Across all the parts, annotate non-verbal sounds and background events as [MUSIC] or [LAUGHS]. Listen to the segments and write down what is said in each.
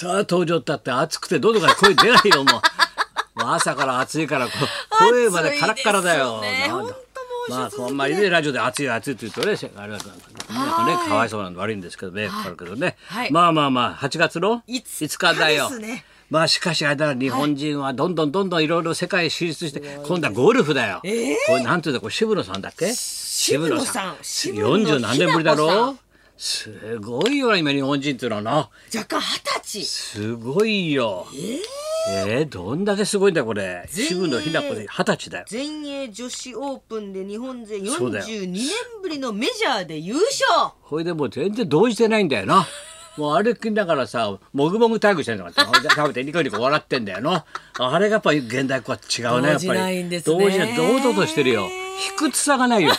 さあ登場ったって暑くて喉から声出ないよもう。[LAUGHS] もう朝から暑いからこう声までカラッカラだよ。なんだ。まああんまりねラジオで暑い暑いって言うとねあれだからみんなね。かわいそうなんで悪いんですけど迷惑かかるけどね、はい。まあまあまあ8月のいつ5日だよ。まあしかしあれだな日本人はどんどんどんどんいろいろ世界進出して今度はゴルフだよ。ええこれなんていうんだこれ渋野さんだっけ？渋野さん。四十何年ぶりだろ？ん。すごいよな今日本人っていうのはな。若干二十歳すごいよ。えー、どんだけすごいんだよこれ。渋野日向子で二十歳だよ。全英女子オープンで日本勢そうだよ42年ぶりのメジャーで優勝ほいでもう全然動じてないんだよな。もう歩きながらさ、もぐもぐタイムしてんのかって、[LAUGHS] 食べてニコニコ笑ってんだよな。あれがやっぱり現代っ子は違うね、やっぱり。動じないんですね堂々としてるよ。卑屈さがないよ。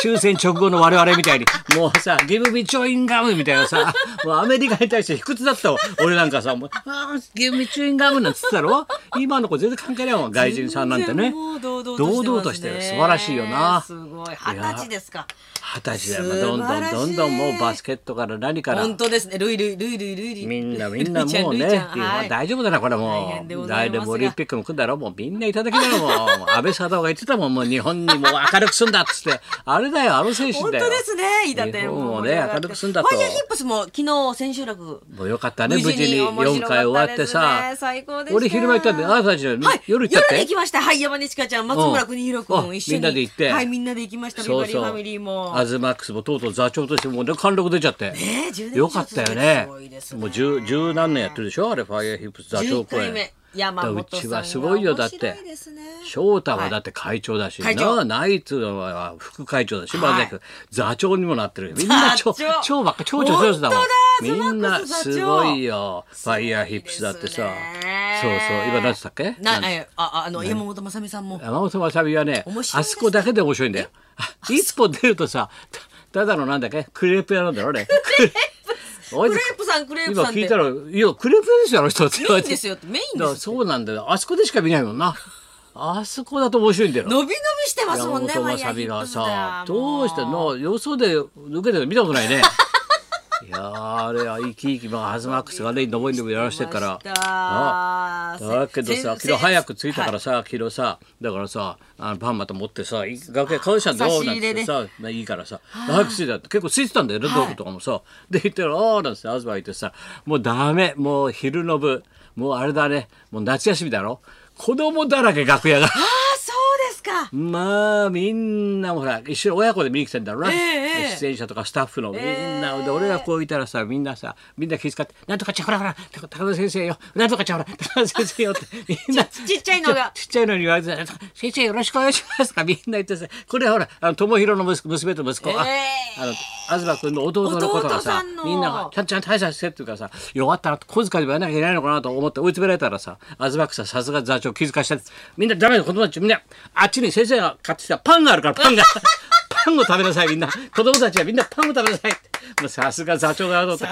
終戦直後の我々みたいに。もうさ、ギブミチョインガムみたいなさ、もうアメリカに対して卑屈だったわ。俺なんかさ、もう、あーギブミチョインガムなんつってたろ？今の子全然関係ないもん、外人さんなんてね。堂々としてる。素晴らしいよな。すごい二十歳ですか二十歳だよ。どんどんどんどんもうバスケットから何から。本当ですねルイルイルイルイルイみんなみんなもうね、はい大丈夫だなこれ大もう来年もオリンピックも来るだろうもうみんないただきだろうもう安倍貞夫が言ってたもんもう日本にもう明るくすんだっつって。あれだよあの選手本だよ。当ですね。飯田店日本をね明るくすんだと。ファイヤーヒップスも昨日千秋楽。もうよかったね無事に面白4か回終わってさ。最高でした。俺昼間行ったんであなたたちはい、夜行ったって？行きました。はい、山根千佳ちゃん、松村邦弘うん。君、一緒に。みんなで行って。はい、みんなで行きました。ビそうそう。バリーファミリーも。アズマックスもとうとう座長としてもうね貫禄出ちゃって。ねえ10年以上よかったよね。すごいですね。もう十十何年やってるでしょ？あれファイヤーヒップス座長11公演。回目。山本さんがうちはすごいよだって。面白いですね翔太はだって会長だし、会長。なナイツは副会長だし、はい。まあ座長にもなってるみんな長超ばっか超女性だもん。本みんなすごいよ。ファイヤーヒップスだってさ。そうそう。今何つったっけ？な、あ、あの、山本まさみさんも。山本わさびはねあそこだけで面白いんだよ。あ一歩出るとさたただのなんだっけ？クレープ屋なんだろうねク [LAUGHS] クレープさん、クレープさんって。今聞いたら「いやクレープ屋ですよあの人」って言われてメインですよって、メインだからですよ。そうなんだよ。あそこでしか見ないもんなあそこだと面白いんだよ伸び伸びしてますもんね、山本わファイヤーヒさびがさもどうしての？よそで受けてるの見たことないね。[LAUGHS] いやーあれは生き生きまあハズマックスがね上りのやらしてるから。あだけどさ昨日早く着いたからさ、昨日さだからさあのパンまた持ってさい楽屋顔したんだよなんてさまあいいからさ早く着いたって結構空いてたんだよね、道具とかもさ。で行ってるああなんて東行ってさもうダメもう昼の部もうあれだねもう夏休みだろ子供だらけ楽屋が、か？まあみんなもほら一緒に親子で見に来てんだろうな、ええええ。出演者とかスタッフのみんな、ええ。で俺がこういたらさみんなさみんな気遣って「なんとかちゃほらほら高田先生よ。なんとかちゃほら高田先生よ」って [LAUGHS] みんなちっちゃいのが。ちっちゃいのに言われて「先生よろしくお願いします」とかみんな言ってさこれほらあの友弘の娘と息子、あええ。あの東君の弟の子とか弟さみんながちゃんちゃん対策してっていうかさよかったら小遣いでもやらなきゃいけないのかなと思って追い詰められたらさ東君ささすが座長気遣いしてみんなダメだ子供たちみんなあっちに先生が買ってきたパンがあるからパンが [LAUGHS] パンを食べなさいみんな。子供たちはみんなパンを食べなさいもうさすが座長だと。助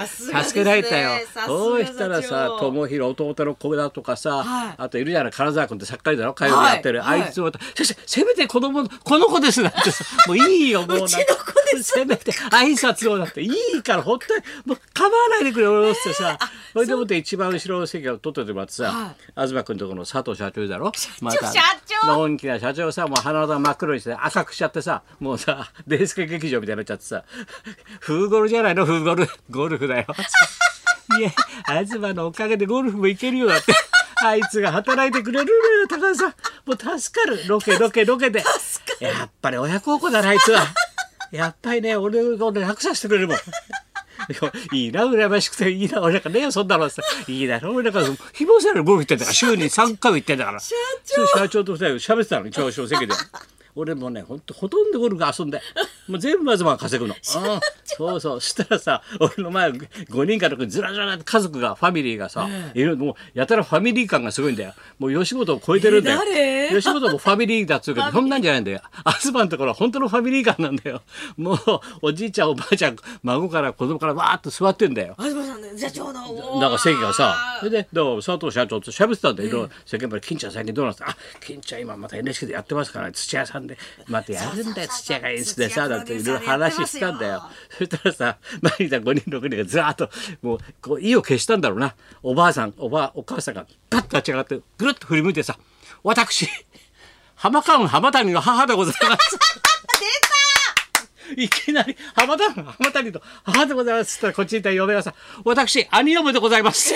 けられたよ。そうしたらさ友弘弟の子だとかさ、はい。あといるじゃない金沢君って作家だろ火曜日やってる、はい。あいつを先生せめて子供のこの子ですなんてさもういいよもううちの子せめて挨拶をだっていいから本当に。もう構わないでくれ俺ってさそれでもって一番後ろの席を取っててもらってさ、は東君とこの佐藤社長だろ？ま社長。のんきな社長さもう鼻が真っ黒にして赤くしちゃってさもうさデイスケ劇場みたいになっちゃってさフーゴルじゃないの？フーゴル。ゴルフだよ。いや東のおかげでゴルフも行けるよだってあいつが働いてくれるのよ高橋さん。もう助かる。ロケロケロケで。やっぱり親孝行だなあいつはやっぱりね俺を楽させてくれるもん。[LAUGHS] いいな羨ましくていいな俺なんかねえよそんなのさいいだろ俺なんか希望せらゴルフ行ってんだから週に3回も行ってんだから。社長。社長と二人で喋ってたのに調子の席で。俺もねほんとほとんどゴルフ遊んでもう全部東が稼ぐの、[LAUGHS] うん、そうそう。そしたらさ俺の前5人か6人ずらずらって家族がファミリーがさ、いるもうやたらファミリー感がすごいんだよ。もう吉本を超えてるんだよ、え誰？吉本もファミリーだっつうけどそんなんじゃないんだよ。東のところは本当のファミリー感なんだよ。もうおじいちゃんおばあちゃん孫から子供からわーっと座ってんだよ。東さんね、社長の。なんか席がされでどうも佐藤社長と喋ってたんだけど、世間から金ちゃん最近どうなんですか？あ金ちゃん今また NHK でやってますから、ね、土屋さんで。またやるんだよ土屋が演出でさなんていろいろ話してたんだよ。そしたらさ前にた5人6人がずらーっともうこう意を消したんだろうな。おばあさんおばあお母さんがパッと立ち上がってぐるっと振り向いてさ私浜川浜谷の母でございます。いきなり浜谷浜谷の母でございます。って言ったらこっちにいた嫁がさ「私兄嫁でございます」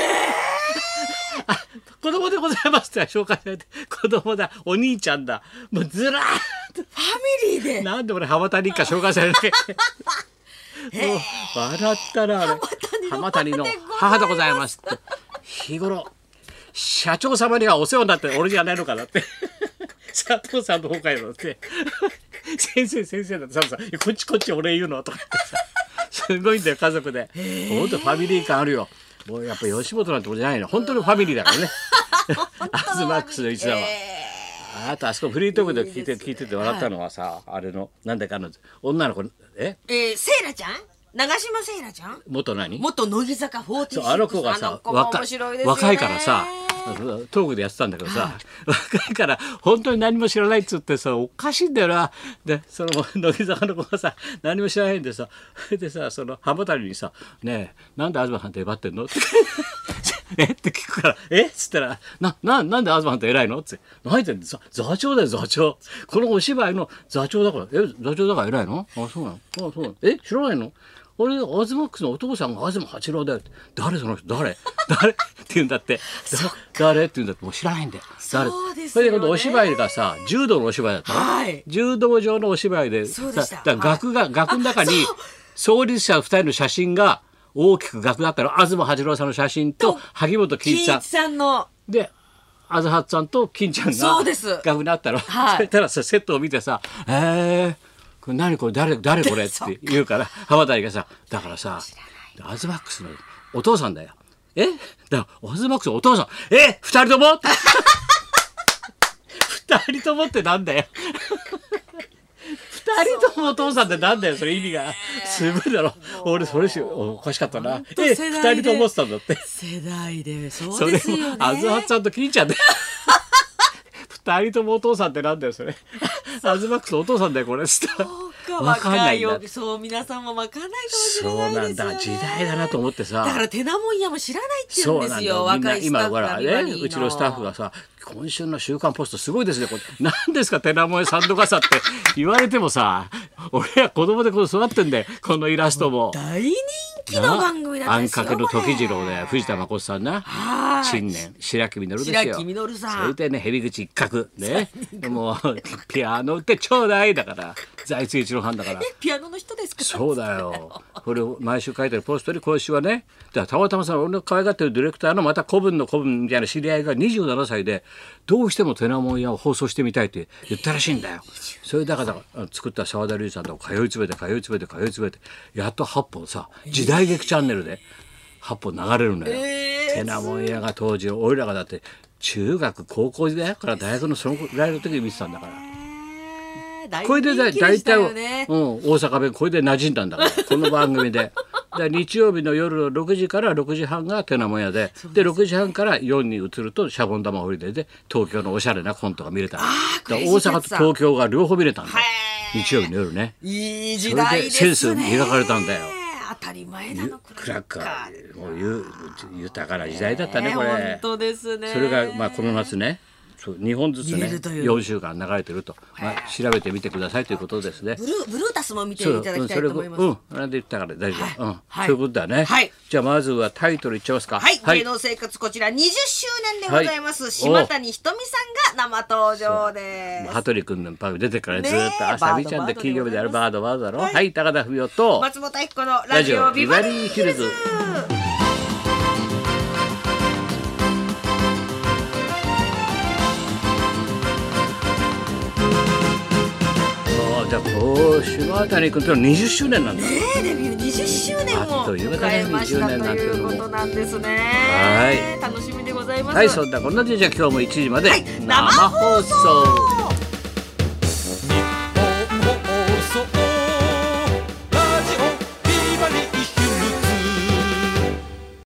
あ子供でございますって紹介されて子供だ。お兄ちゃんだ。もうずらーっと。ファミリーで？なんで俺浜谷一家紹介されて。[LAUGHS] もう笑ったなあれ浜谷の母でございますって。日頃社長様にはお世話になって俺じゃないのかなって。[LAUGHS] 佐藤さんの方からのって [LAUGHS] 先生先生だって佐藤さんこっちこっち俺言うのとかってさ [LAUGHS] すごいんだよ家族で。ほんとファミリー感あるよ。もうやっぱ吉本なんてことじゃないの。本当にファミリーだからね。[LAUGHS] アズマックスの一座は。あとあそこフリートークで聞いて聞いてて笑ったのはさ、あれのなんだかの女の子え？えー、セイラちゃん？長島セイラちゃん？元何？元乃木坂46そうあの子があさ若いからさトークでやってたんだけどさ、若いから本当に何も知らないっつってさおかしいんだよな。でその [LAUGHS] 乃木坂の子がさ何も知らないんでさそれ [LAUGHS] でさその浜谷にさ「ねえなんで東さんって威張ってんの?」ってえ？って聞くから「え？っ?」つったら「なななんで東さんって偉いの?」って「何言ってんの？座座長だよ座長。このお芝居の座長だから。え座長だから偉いの？あそうなの？あそうなの？え？知らないの？俺アズマックスのお父さんが東八郎だよって。誰その人？誰？[LAUGHS] 誰？って言うんだって。だ誰？って言うんだって。もう知らないんだよ。誰？そうですよね。それで今度お芝居がさ柔道のお芝居だったの、はい。柔道場のお芝居でそうだ額が、額の中に創立者二人の写真が大きく額だったの。東八郎さんの写真と萩本欽一さん。さんの。であずはさんと金ちゃんがそうです。額にあったの、はい。そしたらさセットを見てさ「えー、これ何これ誰誰これ?」って言うから浜谷がさ「だからさアズマックスのお父さんだよ」え？だからアズマックスのお父さん。え？二人とも？二人ともってなんだよ。二人ともお父さんってなんだよそれ意味が。すごいだろ。俺それしおかしかったな。当え？二人ともってたんだって。世代で。そそうれもですよね。あずはちゃんと金ちゃんで。二人ともお父さんってなんだよそれアズマックスのお父さんだよこれ。そうか [LAUGHS] わかんな若いいんだよそう皆さんもわかんないかもしれそうないですよ、ね、なんだ。時代だなと思ってさ。だからテナモン屋も知らないって言そううんですよ。若いスタッフ今ほらねうちのスタッフがさ今週の「週刊ポスト」すごいですね。これ何ですか「テナモエサンドカサ」って言われてもさ俺は子供でこの育ってんだよ。このイラストも。大人気の番組なんあんですよかけの時次郎で藤田誠さんな。はい新年白木稔ですよ。白木稔さん。それでね蛇口一角。ね。[LAUGHS] もうピアノってちょうだいだから。財津一郎ファンだから。え [LAUGHS] ピアノの人ですか？そうだよ。[LAUGHS] これを毎週書いてるポストに今週はね、たまたまさ、俺の可愛がってるディレクターのまた古文の古文みたいな知り合いが27歳で、どうしてもテナモン屋を放送してみたいって言ったらしいんだよ。それだから作った澤田隆二さんと通い詰めて通い詰めて通い詰めて、やっと8本さ、時代劇チャンネルで8本流れるのよ。えーテナモン屋が当時、俺らがだって中学高校時代から大学のそのぐらいの時に見てたんだから。これで大体、よね。うん、大阪弁これで馴染んだんだからこの番組で。[LAUGHS] で日曜日の夜6時から6時半がテナモン屋でで6時半から4に移るとシャボン玉ホリデーで東京のおしゃれなコントが見れた。大阪と東京が両方見れたんだ日曜日の夜ね。いい時代ね。それでセンス磨かれたんだよ当たり前なのクラッカーもうゆ豊かな時代だったねこれ。本当ですね。それがまあこの夏ねそう2本ずつね見れるという。4週間流れてると、まあ、調べてみてくださいということですね。ブルーブルータスも見ていただきたいと思います。うん、それで言ったから大丈夫、うん、はい。そういうことだね。はい。じゃあまずはタイトルいっちゃいますか。はい、芸能生活こちら20周年でございます、はい島谷ひとみさんが生登場です。羽鳥君のパグ出てからずっと朝みちゃんで金曜日であるバードバードだろ。はいはい、高田文夫と。松本明子のラジオビバリーヒルズじゃあ今週の谷君との20周年なんだ。ねえデビュー20周年あもっという間だね迎えました20年なんてということなんですね。はい。楽しみでございます。はい、そんなこんなでじゃあ今日も1時まではい生放送。